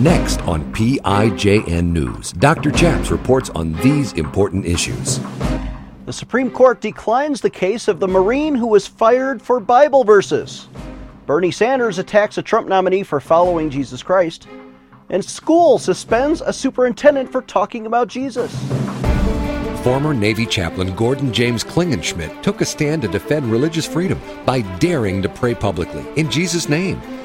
Next on PIJN News, Dr. Chaps reports on these important issues. The Supreme Court declines the case of the Marine who was fired for Bible verses. Bernie Sanders attacks a Trump nominee for following Jesus Christ. And school suspends a superintendent for talking about Jesus. Former Navy chaplain Gordon James Klingenschmitt took a stand to defend religious freedom by daring to pray publicly in Jesus' name.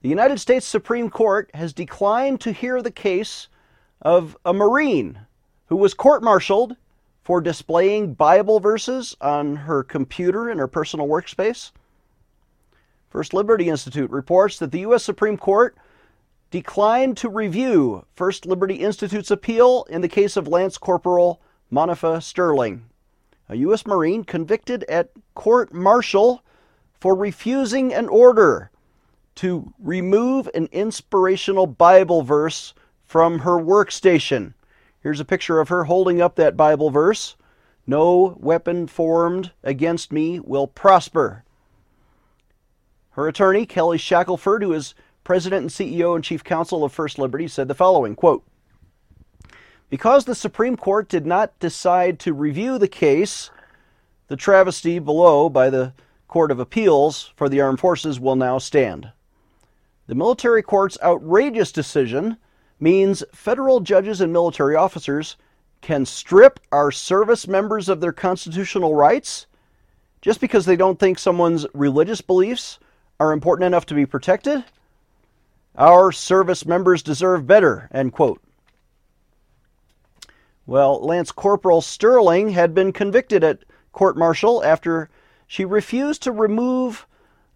The United States Supreme Court has declined to hear the case of a Marine who was court martialed for displaying Bible verses on her computer in her personal workspace. First Liberty Institute reports that the U.S. Supreme Court declined to review First Liberty Institute's appeal in the case of Lance Corporal Monifa Sterling, a U.S. Marine convicted at court martial for refusing an order to remove an inspirational Bible verse from her workstation. Here's a picture of her holding up that Bible verse No weapon formed against me will prosper. Her attorney, Kelly Shackelford, who is president and CEO and chief counsel of First Liberty, said the following quote, Because the Supreme Court did not decide to review the case, the travesty below by the Court of Appeals for the Armed Forces will now stand. The military court's outrageous decision means federal judges and military officers can strip our service members of their constitutional rights just because they don't think someone's religious beliefs are important enough to be protected? Our service members deserve better, end quote. Well, Lance Corporal Sterling had been convicted at court martial after she refused to remove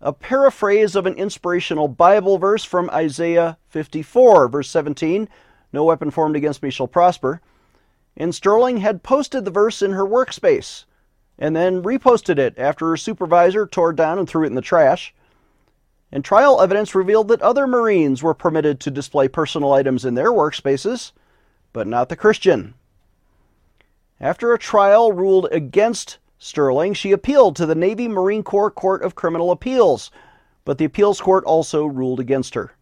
a paraphrase of an inspirational Bible verse from Isaiah 54, verse 17 No weapon formed against me shall prosper. And Sterling had posted the verse in her workspace and then reposted it after her supervisor tore it down and threw it in the trash. And trial evidence revealed that other Marines were permitted to display personal items in their workspaces, but not the Christian. After a trial ruled against Sterling, she appealed to the Navy Marine Corps Court of Criminal Appeals, but the appeals court also ruled against her.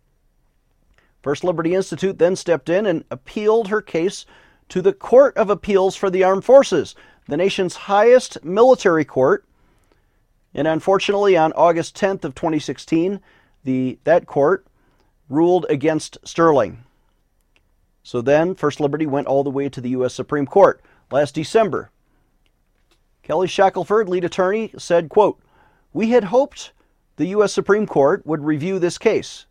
First Liberty Institute then stepped in and appealed her case to the Court of Appeals for the Armed Forces, the nation's highest military court. And unfortunately, on August 10th of 2016, the, that court ruled against Sterling. So then, First Liberty went all the way to the U.S. Supreme Court last December. Kelly Shackelford, lead attorney, said, quote, We had hoped the U.S. Supreme Court would review this case,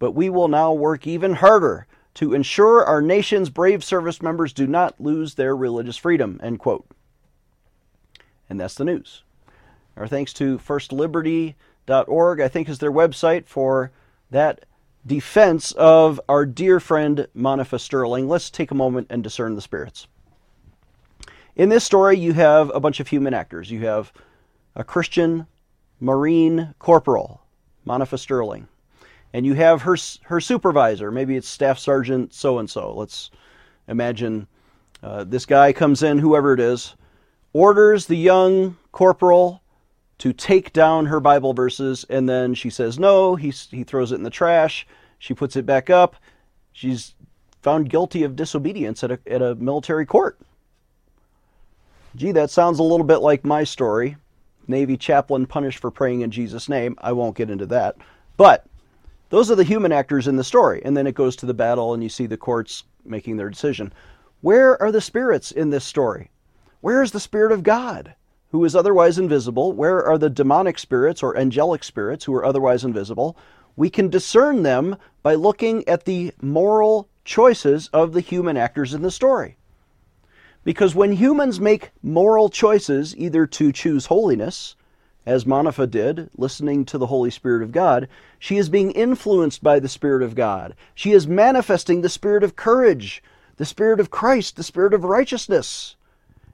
but we will now work even harder to ensure our nation's brave service members do not lose their religious freedom, end quote. And that's the news. Our thanks to firstliberty.org, I think is their website for that defense of our dear friend Monifa Sterling. Let's take a moment and discern the spirits. In this story, you have a bunch of human actors. You have a Christian Marine corporal, Monifa Sterling, and you have her her supervisor. Maybe it's Staff Sergeant so and so. Let's imagine uh, this guy comes in, whoever it is, orders the young corporal to take down her Bible verses, and then she says no. He he throws it in the trash. She puts it back up. She's found guilty of disobedience at a at a military court. Gee, that sounds a little bit like my story. Navy chaplain punished for praying in Jesus' name. I won't get into that. But Those are the human actors in the story. And then it goes to the battle, and you see the courts making their decision. Where are the spirits in this story? Where is the Spirit of God, who is otherwise invisible? Where are the demonic spirits or angelic spirits who are otherwise invisible? We can discern them by looking at the moral choices of the human actors in the story. Because when humans make moral choices, either to choose holiness, as Monifa did, listening to the Holy Spirit of God, she is being influenced by the Spirit of God. She is manifesting the Spirit of courage, the Spirit of Christ, the Spirit of righteousness.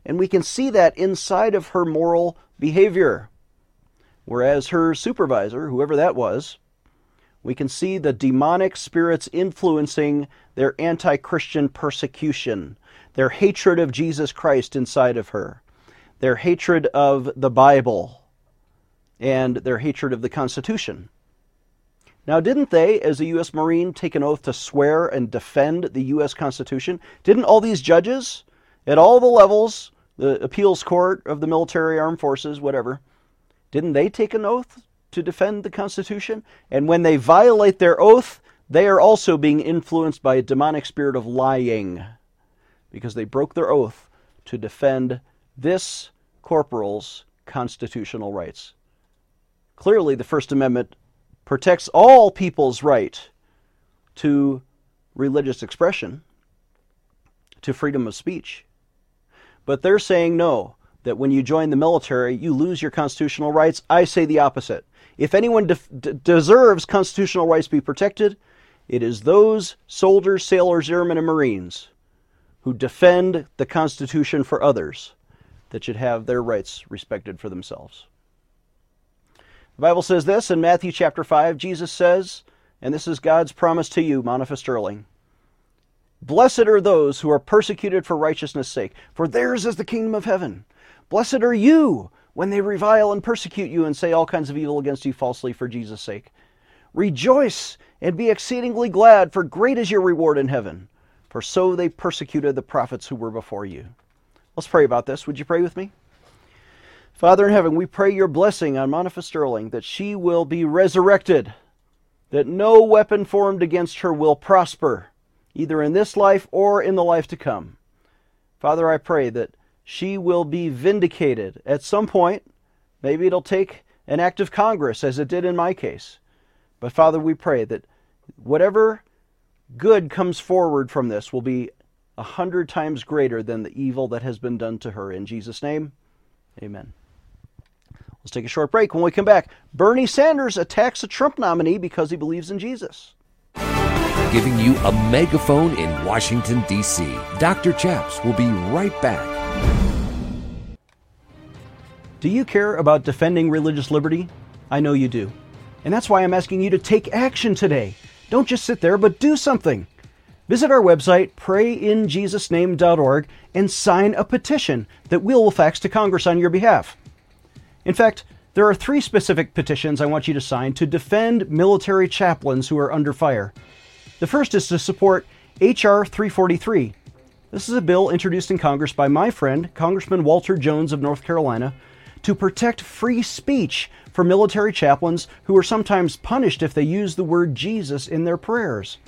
And we can see that inside of her moral behavior. Whereas her supervisor, whoever that was, we can see the demonic spirits influencing their anti Christian persecution, their hatred of Jesus Christ inside of her, their hatred of the Bible and their hatred of the Constitution. Now, didn't they, as a U.S. Marine, take an oath to swear and defend the U.S. Constitution? Didn't all these judges at all the levels, the appeals court of the military armed forces, whatever, didn't they take an oath to defend the Constitution? And when they violate their oath, they are also being influenced by a demonic spirit of lying because they broke their oath to defend this corporal's constitutional rights. Clearly, the First Amendment protects all people's right to religious expression, to freedom of speech. But they're saying no, that when you join the military, you lose your constitutional rights. I say the opposite. If anyone de- de- deserves constitutional rights to be protected, it is those soldiers, sailors, airmen, and Marines who defend the Constitution for others that should have their rights respected for themselves. The Bible says this in Matthew chapter 5. Jesus says, and this is God's promise to you, Monifa Sterling. Blessed are those who are persecuted for righteousness' sake, for theirs is the kingdom of heaven. Blessed are you when they revile and persecute you and say all kinds of evil against you falsely for Jesus' sake. Rejoice and be exceedingly glad, for great is your reward in heaven. For so they persecuted the prophets who were before you. Let's pray about this. Would you pray with me? Father in heaven, we pray your blessing on Monifa Sterling, that she will be resurrected, that no weapon formed against her will prosper, either in this life or in the life to come. Father, I pray that she will be vindicated at some point. Maybe it'll take an act of Congress, as it did in my case. But Father, we pray that whatever good comes forward from this will be a hundred times greater than the evil that has been done to her. In Jesus' name, amen. Let's take a short break. When we come back, Bernie Sanders attacks a Trump nominee because he believes in Jesus. Giving you a megaphone in Washington, D.C. Dr. Chaps will be right back. Do you care about defending religious liberty? I know you do. And that's why I'm asking you to take action today. Don't just sit there, but do something. Visit our website, prayinjesusname.org, and sign a petition that we'll fax to Congress on your behalf. In fact, there are three specific petitions I want you to sign to defend military chaplains who are under fire. The first is to support H.R. 343. This is a bill introduced in Congress by my friend, Congressman Walter Jones of North Carolina, to protect free speech for military chaplains who are sometimes punished if they use the word Jesus in their prayers.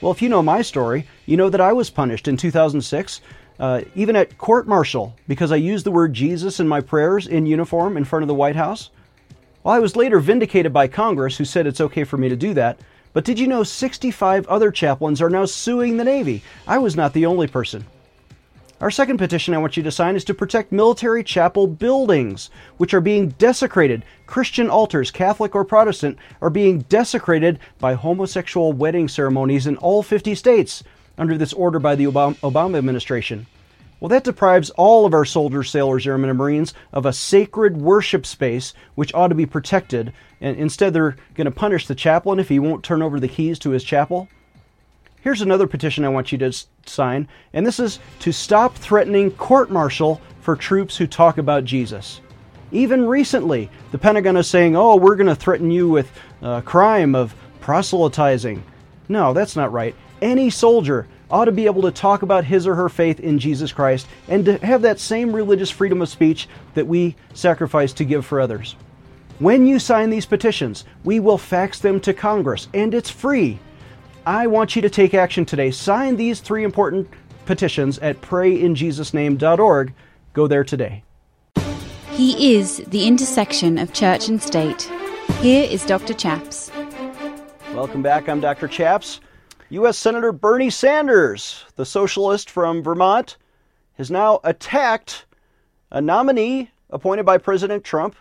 Well, if you know my story, you know that I was punished in 2006 uh, even at court martial, because I used the word Jesus in my prayers in uniform in front of the White House. Well, I was later vindicated by Congress, who said it's okay for me to do that. But did you know 65 other chaplains are now suing the Navy? I was not the only person. Our second petition I want you to sign is to protect military chapel buildings, which are being desecrated. Christian altars, Catholic or Protestant, are being desecrated by homosexual wedding ceremonies in all 50 states under this order by the Obama administration. Well, that deprives all of our soldiers, sailors, airmen, and Marines of a sacred worship space which ought to be protected. And instead, they're going to punish the chaplain if he won't turn over the keys to his chapel. Here's another petition I want you to sign, and this is to stop threatening court martial for troops who talk about Jesus. Even recently, the Pentagon is saying, oh, we're going to threaten you with a crime of proselytizing. No, that's not right any soldier ought to be able to talk about his or her faith in Jesus Christ and to have that same religious freedom of speech that we sacrifice to give for others. When you sign these petitions, we will fax them to Congress, and it's free. I want you to take action today. Sign these three important petitions at prayinjesusname.org. Go there today. He is the intersection of church and state. Here is Dr. Chaps. Welcome back. I'm Dr. Chaps. U.S. Senator Bernie Sanders, the socialist from Vermont, has now attacked a nominee appointed by President Trump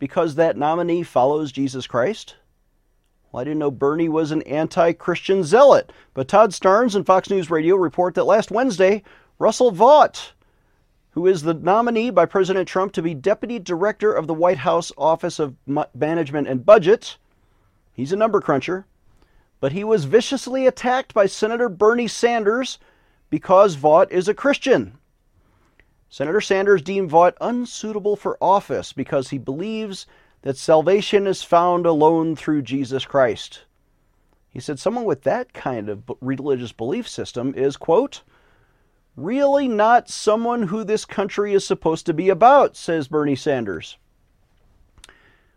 because that nominee follows Jesus Christ. Well, I didn't know Bernie was an anti Christian zealot, but Todd Starnes and Fox News Radio report that last Wednesday, Russell Vought, who is the nominee by President Trump to be deputy director of the White House Office of Management and Budget, he's a number cruncher, but he was viciously attacked by Senator Bernie Sanders because Vought is a Christian. Senator Sanders deemed Vought unsuitable for office because he believes that salvation is found alone through Jesus Christ. He said someone with that kind of religious belief system is, quote, really not someone who this country is supposed to be about, says Bernie Sanders.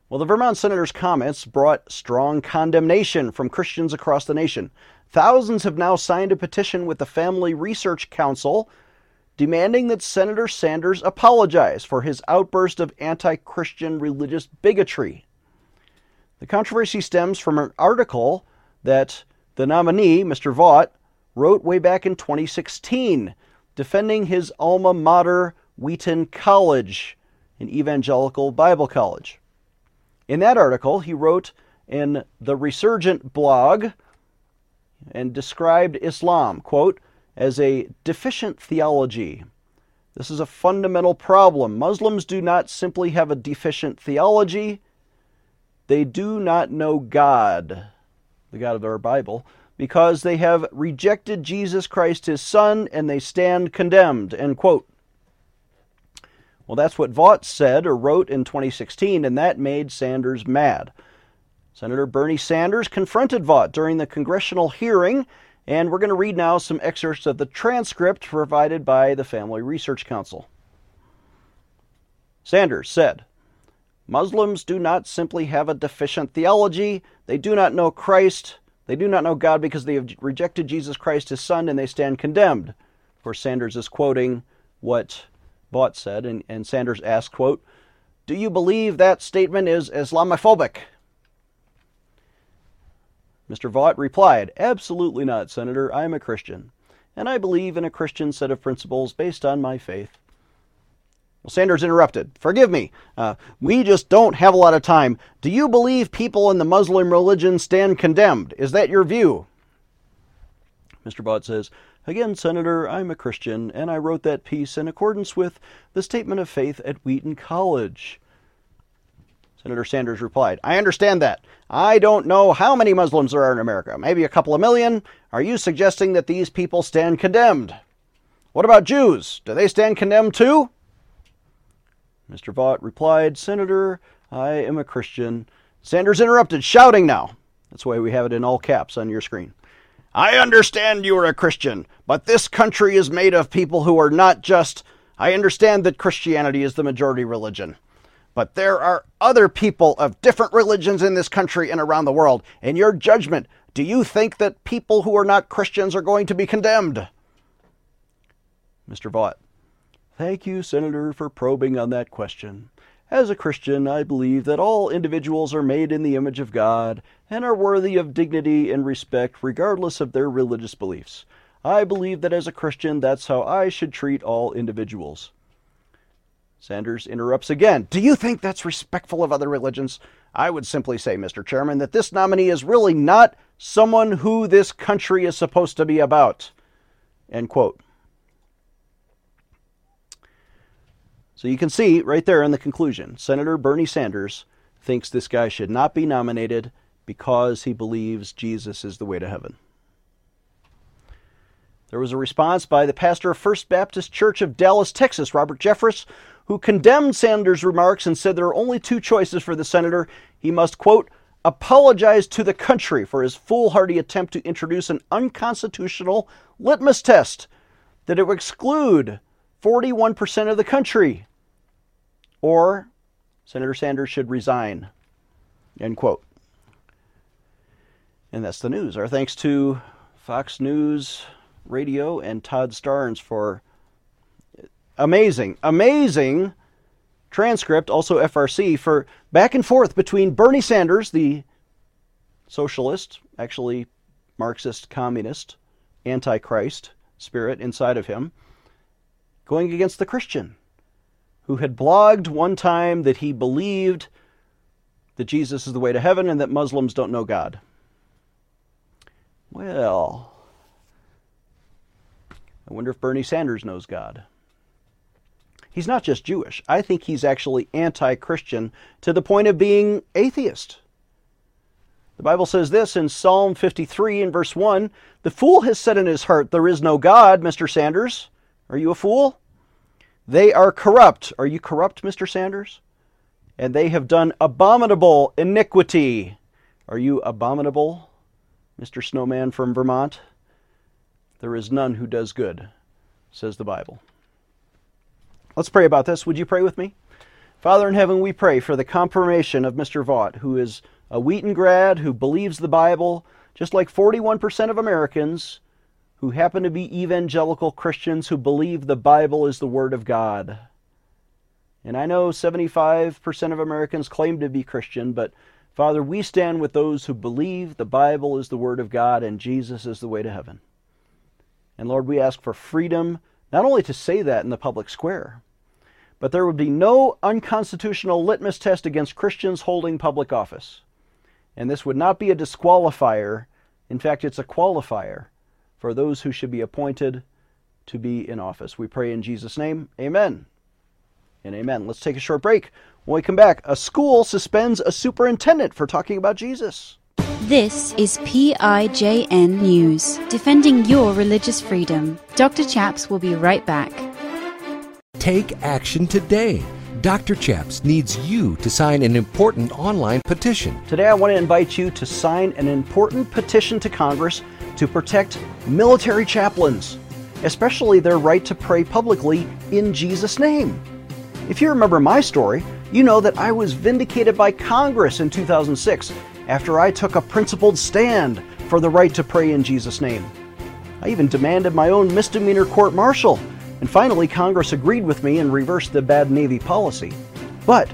Well, the Vermont senator's comments brought strong condemnation from Christians across the nation. Thousands have now signed a petition with the Family Research Council demanding that Senator Sanders apologize for his outburst of anti Christian religious bigotry. The controversy stems from an article that the nominee, Mr. Vought, wrote way back in 2016 defending his alma mater, Wheaton College, an evangelical Bible college. In that article, he wrote in the Resurgent blog and described Islam, quote, as a deficient theology. This is a fundamental problem. Muslims do not simply have a deficient theology, they do not know God, the God of our Bible because they have rejected Jesus Christ, his Son, and they stand condemned. End quote. Well, that's what Vought said or wrote in 2016, and that made Sanders mad. Senator Bernie Sanders confronted Vought during the congressional hearing, and we're going to read now some excerpts of the transcript provided by the Family Research Council. Sanders said, Muslims do not simply have a deficient theology, they do not know Christ, they do not know God because they have rejected Jesus Christ, his Son, and they stand condemned. Of course, Sanders is quoting what Vought said, and, and Sanders asked, quote, Do you believe that statement is Islamophobic? Mr. Vought replied, Absolutely not, Senator. I am a Christian, and I believe in a Christian set of principles based on my faith. Well, Sanders interrupted. Forgive me. Uh, we just don't have a lot of time. Do you believe people in the Muslim religion stand condemned? Is that your view? Mr. Vought says, Again, Senator, I'm a Christian, and I wrote that piece in accordance with the statement of faith at Wheaton College. Senator Sanders replied, I understand that. I don't know how many Muslims there are in America. Maybe a couple of million. Are you suggesting that these people stand condemned? What about Jews? Do they stand condemned too? Mr. Vought replied, Senator, I am a Christian. Sanders interrupted, shouting now. That's why we have it in all caps on your screen. I understand you are a Christian, but this country is made of people who are not just. I understand that Christianity is the majority religion. But there are other people of different religions in this country and around the world. In your judgment, do you think that people who are not Christians are going to be condemned? Mr. Vought. Thank you, Senator, for probing on that question. As a Christian, I believe that all individuals are made in the image of God and are worthy of dignity and respect regardless of their religious beliefs. I believe that as a Christian, that's how I should treat all individuals. Sanders interrupts again. Do you think that's respectful of other religions? I would simply say, Mr. Chairman, that this nominee is really not someone who this country is supposed to be about. End quote. So you can see right there in the conclusion Senator Bernie Sanders thinks this guy should not be nominated because he believes Jesus is the way to heaven. There was a response by the pastor of First Baptist Church of Dallas, Texas, Robert Jeffress, who condemned Sanders' remarks and said there are only two choices for the senator. He must, quote, apologize to the country for his foolhardy attempt to introduce an unconstitutional litmus test that it would exclude 41% of the country or Senator Sanders should resign. End quote. And that's the news. Our thanks to Fox News Radio and Todd Starnes for amazing, amazing transcript, also FRC, for back and forth between Bernie Sanders, the socialist, actually Marxist, communist, antichrist spirit inside of him, going against the Christian, who had blogged one time that he believed that Jesus is the way to heaven and that Muslims don't know God. Well, I wonder if Bernie Sanders knows God. He's not just Jewish. I think he's actually anti Christian to the point of being atheist. The Bible says this in Psalm 53 in verse 1 The fool has said in his heart, There is no God, Mr. Sanders. Are you a fool? They are corrupt. Are you corrupt, Mr. Sanders? And they have done abominable iniquity. Are you abominable, Mr. Snowman from Vermont? There is none who does good, says the Bible. Let's pray about this. Would you pray with me? Father in heaven, we pray for the confirmation of Mr. Vought, who is a Wheaton grad who believes the Bible, just like 41% of Americans who happen to be evangelical Christians who believe the Bible is the Word of God. And I know 75% of Americans claim to be Christian, but Father, we stand with those who believe the Bible is the Word of God and Jesus is the way to heaven. And Lord, we ask for freedom not only to say that in the public square, but there would be no unconstitutional litmus test against Christians holding public office. And this would not be a disqualifier. In fact, it's a qualifier for those who should be appointed to be in office. We pray in Jesus' name. Amen. And amen. Let's take a short break. When we come back, a school suspends a superintendent for talking about Jesus. This is PIJN News, defending your religious freedom. Dr. Chaps will be right back. Take action today. Dr. Chaps needs you to sign an important online petition. Today, I want to invite you to sign an important petition to Congress to protect military chaplains, especially their right to pray publicly in Jesus' name. If you remember my story, you know that I was vindicated by Congress in 2006 after I took a principled stand for the right to pray in Jesus' name. I even demanded my own misdemeanor court martial, and finally Congress agreed with me and reversed the bad Navy policy. But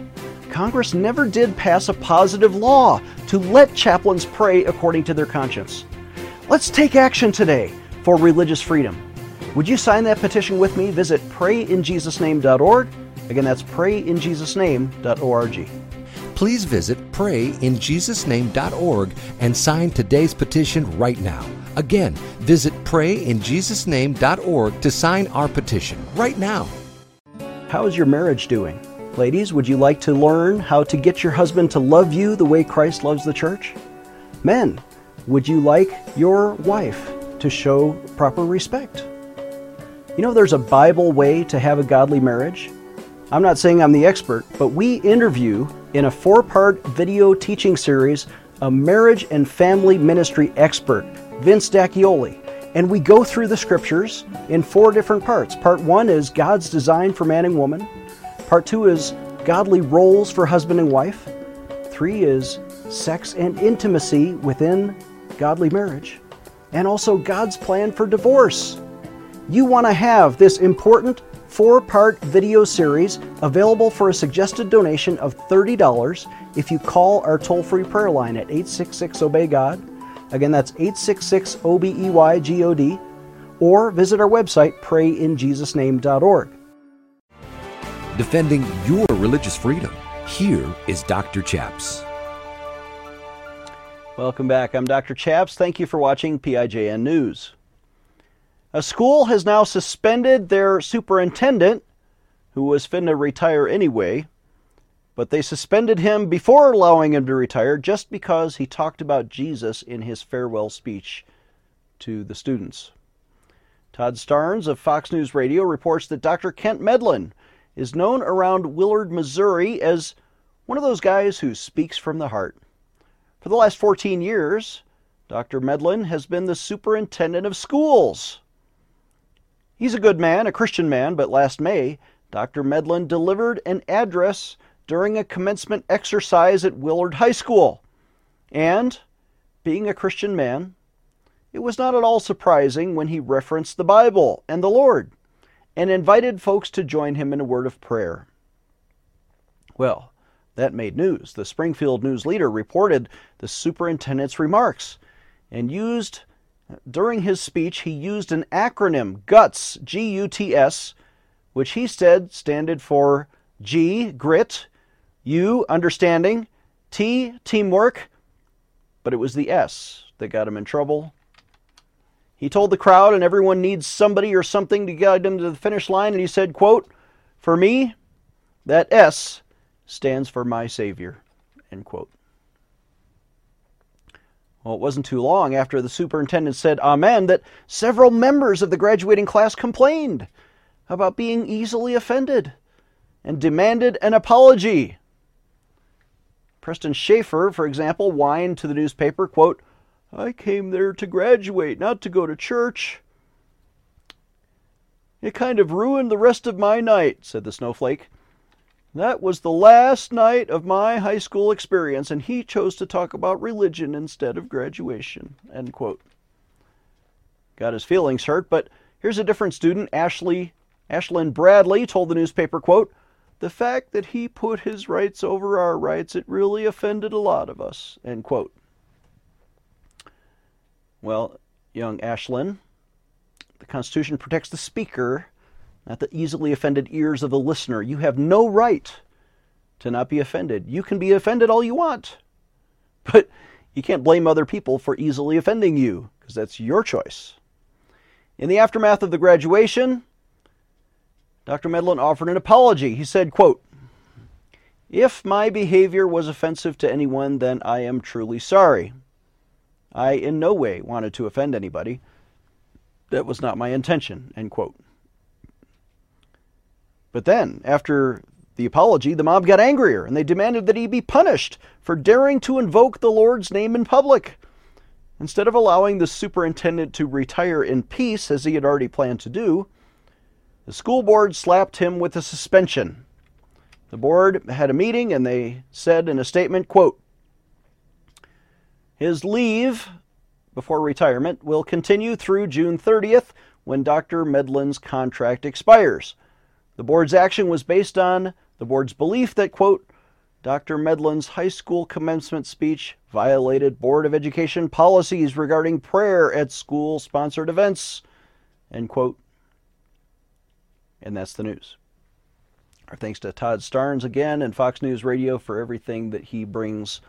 Congress never did pass a positive law to let chaplains pray according to their conscience. Let's take action today for religious freedom. Would you sign that petition with me? Visit prayinjesusname.org. Again, that's prayinjesusname.org please visit prayinjesusname.org and sign today's petition right now. Again, visit prayinjesusname.org to sign our petition right now. How is your marriage doing? Ladies, would you like to learn how to get your husband to love you the way Christ loves the church? Men, would you like your wife to show proper respect? You know, there's a Bible way to have a godly marriage. I'm not saying I'm the expert, but we interview in a four part video teaching series a marriage and family ministry expert, Vince Dacchioli. And we go through the scriptures in four different parts. Part one is God's design for man and woman, part two is godly roles for husband and wife, three is sex and intimacy within godly marriage, and also God's plan for divorce. You want to have this important four part video series available for a suggested donation of $30 if you call our toll free prayer line at 866 Obey God. Again, that's 866 O B E Y G O D. Or visit our website, prayinjesusname.org. Defending your religious freedom. Here is Dr. Chaps. Welcome back. I'm Dr. Chaps. Thank you for watching PIJN News. A school has now suspended their superintendent, who was finna retire anyway, but they suspended him before allowing him to retire just because he talked about Jesus in his farewell speech to the students. Todd Starnes of Fox News Radio reports that Dr. Kent Medlin is known around Willard, Missouri as one of those guys who speaks from the heart. For the last 14 years, Dr. Medlin has been the superintendent of schools. He's a good man, a Christian man, but last May, Dr. Medlin delivered an address during a commencement exercise at Willard High School. And, being a Christian man, it was not at all surprising when he referenced the Bible and the Lord and invited folks to join him in a word of prayer. Well, that made news. The Springfield News Leader reported the superintendent's remarks and used, during his speech, he used an acronym, GUTS, G U T S, which he said standed for G, grit, U, understanding, T, teamwork, but it was the S that got him in trouble. He told the crowd and everyone needs somebody or something to guide them to the finish line, and he said, quote, For me, that S stands for my Savior, end quote. Well, it wasn't too long after the superintendent said Amen that several members of the graduating class complained about being easily offended and demanded an apology. Preston Schaefer, for example, whined to the newspaper, quote, I came there to graduate, not to go to church. It kind of ruined the rest of my night, said the snowflake. That was the last night of my high school experience, and he chose to talk about religion instead of graduation. End quote. Got his feelings hurt, but here's a different student, Ashley Ashlyn Bradley, told the newspaper, quote, the fact that he put his rights over our rights, it really offended a lot of us, end quote. Well, young Ashlyn, the Constitution protects the speaker, not the easily offended ears of the listener. You have no right to not be offended. You can be offended all you want, but you can't blame other people for easily offending you, because that's your choice. In the aftermath of the graduation, Dr. Medlin offered an apology. He said, quote, If my behavior was offensive to anyone, then I am truly sorry. I in no way wanted to offend anybody. That was not my intention, end quote. But then, after the apology, the mob got angrier and they demanded that he be punished for daring to invoke the Lord's name in public. Instead of allowing the superintendent to retire in peace, as he had already planned to do, the school board slapped him with a suspension. The board had a meeting and they said in a statement, quote, his leave before retirement will continue through June 30th when Dr. Medlin's contract expires. The board's action was based on the board's belief that, quote, Dr. Medlin's high school commencement speech violated Board of Education policies regarding prayer at school sponsored events, end quote. And that's the news. Our thanks to Todd Starnes again and Fox News Radio for everything that he brings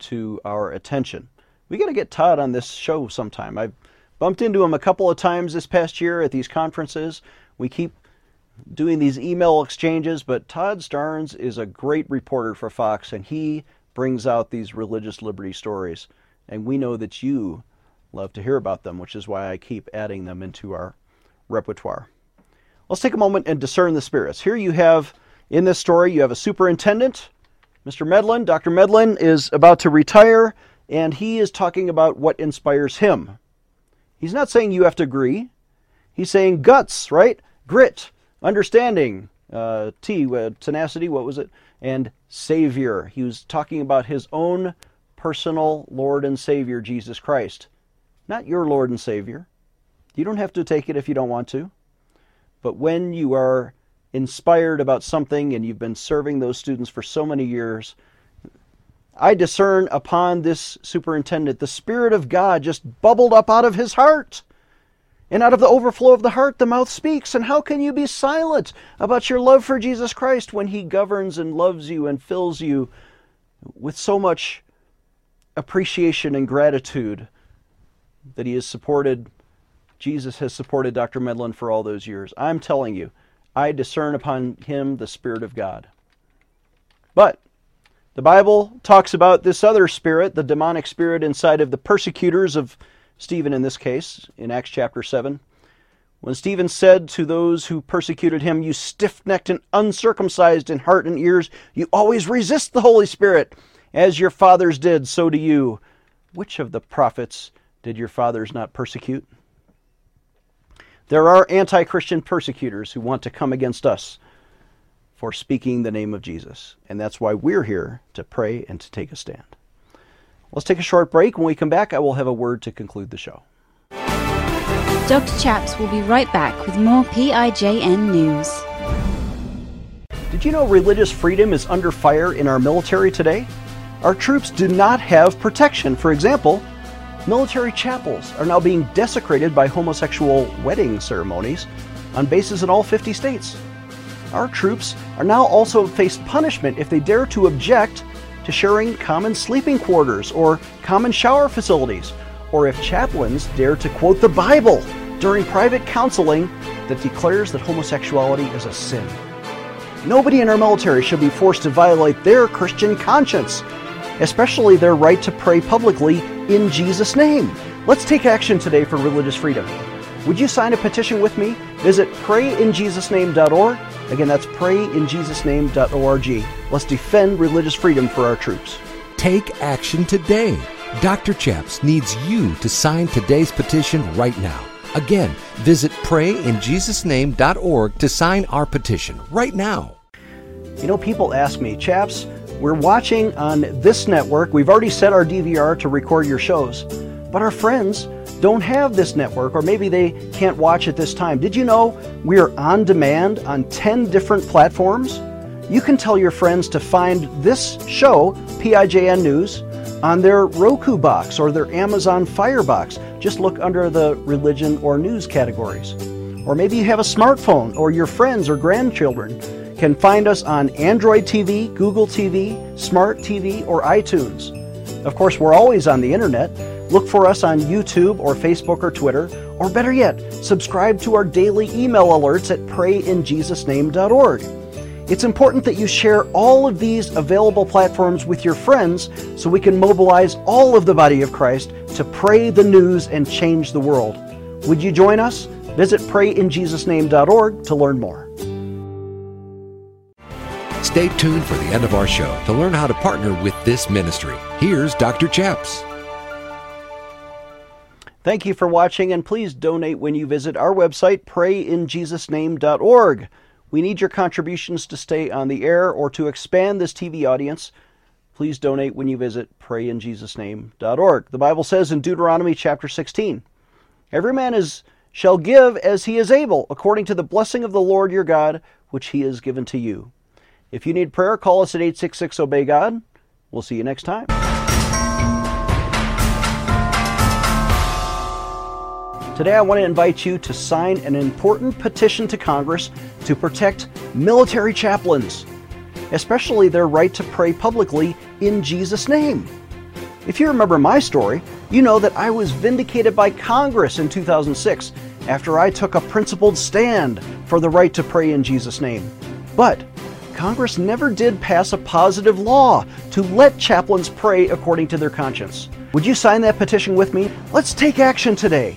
to our attention. We got to get Todd on this show sometime. I've bumped into him a couple of times this past year at these conferences. We keep doing these email exchanges, but Todd Starnes is a great reporter for Fox and he brings out these religious liberty stories. And we know that you love to hear about them, which is why I keep adding them into our repertoire. Let's take a moment and discern the spirits. Here you have, in this story, you have a superintendent, Mr. Medlin. Dr. Medlin is about to retire, and he is talking about what inspires him. He's not saying you have to agree. He's saying guts, right? Grit, understanding, uh, T, uh, tenacity, what was it? And Savior. He was talking about his own personal Lord and Savior, Jesus Christ. Not your Lord and Savior. You don't have to take it if you don't want to. But when you are inspired about something and you've been serving those students for so many years, I discern upon this superintendent the Spirit of God just bubbled up out of his heart. And out of the overflow of the heart, the mouth speaks. And how can you be silent about your love for Jesus Christ when He governs and loves you and fills you with so much appreciation and gratitude that He has supported Jesus has supported Dr. Medlin for all those years. I'm telling you, I discern upon him the Spirit of God. But the Bible talks about this other spirit, the demonic spirit inside of the persecutors of Stephen in this case, in Acts chapter 7. When Stephen said to those who persecuted him, You stiff necked and uncircumcised in heart and ears, you always resist the Holy Spirit. As your fathers did, so do you. Which of the prophets did your fathers not persecute? There are anti Christian persecutors who want to come against us for speaking the name of Jesus. And that's why we're here to pray and to take a stand. Let's take a short break. When we come back, I will have a word to conclude the show. Dr. Chaps will be right back with more PIJN news. Did you know religious freedom is under fire in our military today? Our troops do not have protection. For example, military chapels are now being desecrated by homosexual wedding ceremonies on bases in all 50 states. Our troops are now also faced punishment if they dare to object to sharing common sleeping quarters or common shower facilities, or if chaplains dare to quote the Bible during private counseling that declares that homosexuality is a sin. Nobody in our military should be forced to violate their Christian conscience, especially their right to pray publicly in Jesus' name. Let's take action today for religious freedom. Would you sign a petition with me? Visit prayinjesusname.org. Again, that's prayinjesusname.org. Let's defend religious freedom for our troops. Take action today. Dr. Chaps needs you to sign today's petition right now. Again, visit prayinjesusname.org to sign our petition right now. You know, people ask me, Chaps, we're watching on this network. We've already set our DVR to record your shows, but our friends don't have this network, or maybe they can't watch at this time. Did you know we are on demand on 10 different platforms? You can tell your friends to find this show, PIJN News, on their Roku box or their Amazon Fire box. Just look under the religion or news categories. Or maybe you have a smartphone, or your friends or grandchildren can find us on Android TV, Google TV, Smart TV, or iTunes. Of course, we're always on the internet. Look for us on YouTube or Facebook or Twitter, or better yet, subscribe to our daily email alerts at prayinjesusname.org. It's important that you share all of these available platforms with your friends so we can mobilize all of the body of Christ to pray the news and change the world. Would you join us? Visit prayinjesusname.org to learn more. Stay tuned for the end of our show to learn how to partner with this ministry. Here's Dr. Chaps. Thank you for watching, and please donate when you visit our website, prayinjesusname.org. We need your contributions to stay on the air or to expand this TV audience. Please donate when you visit prayinjesusname.org. The Bible says in Deuteronomy chapter 16, Every man is shall give as he is able, according to the blessing of the Lord your God, which he has given to you. If you need prayer, call us at 866 Obey God. We'll see you next time. Today, I want to invite you to sign an important petition to Congress to protect military chaplains, especially their right to pray publicly in Jesus' name. If you remember my story, you know that I was vindicated by Congress in 2006 after I took a principled stand for the right to pray in Jesus' name. But Congress never did pass a positive law to let chaplains pray according to their conscience. Would you sign that petition with me? Let's take action today.